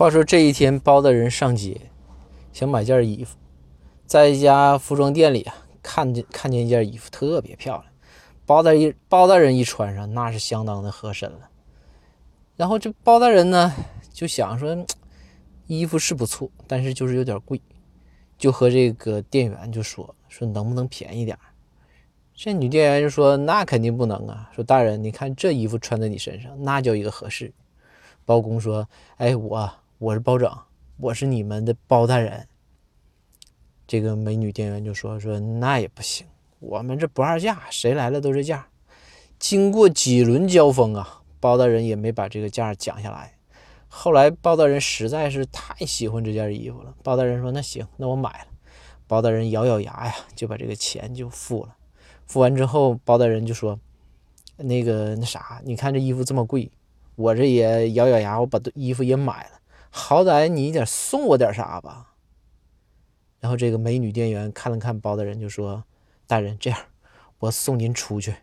话说这一天，包大人上街想买件衣服，在一家服装店里啊，看见看见一件衣服特别漂亮，包大一包大人一穿上，那是相当的合身了。然后这包大人呢，就想说，衣服是不错，但是就是有点贵，就和这个店员就说说能不能便宜点这女店员就说那肯定不能啊，说大人你看这衣服穿在你身上，那叫一个合适。包公说，哎我。我是包拯，我是你们的包大人。这个美女店员就说：“说那也不行，我们这不二价，谁来了都这价。”经过几轮交锋啊，包大人也没把这个价讲下来。后来包大人实在是太喜欢这件衣服了，包大人说：“那行，那我买了。”包大人咬咬牙呀，就把这个钱就付了。付完之后，包大人就说：“那个那啥，你看这衣服这么贵，我这也咬咬牙，我把衣服也买了。”好歹你得送我点啥吧。然后这个美女店员看了看包大人，就说：“大人，这样，我送您出去。”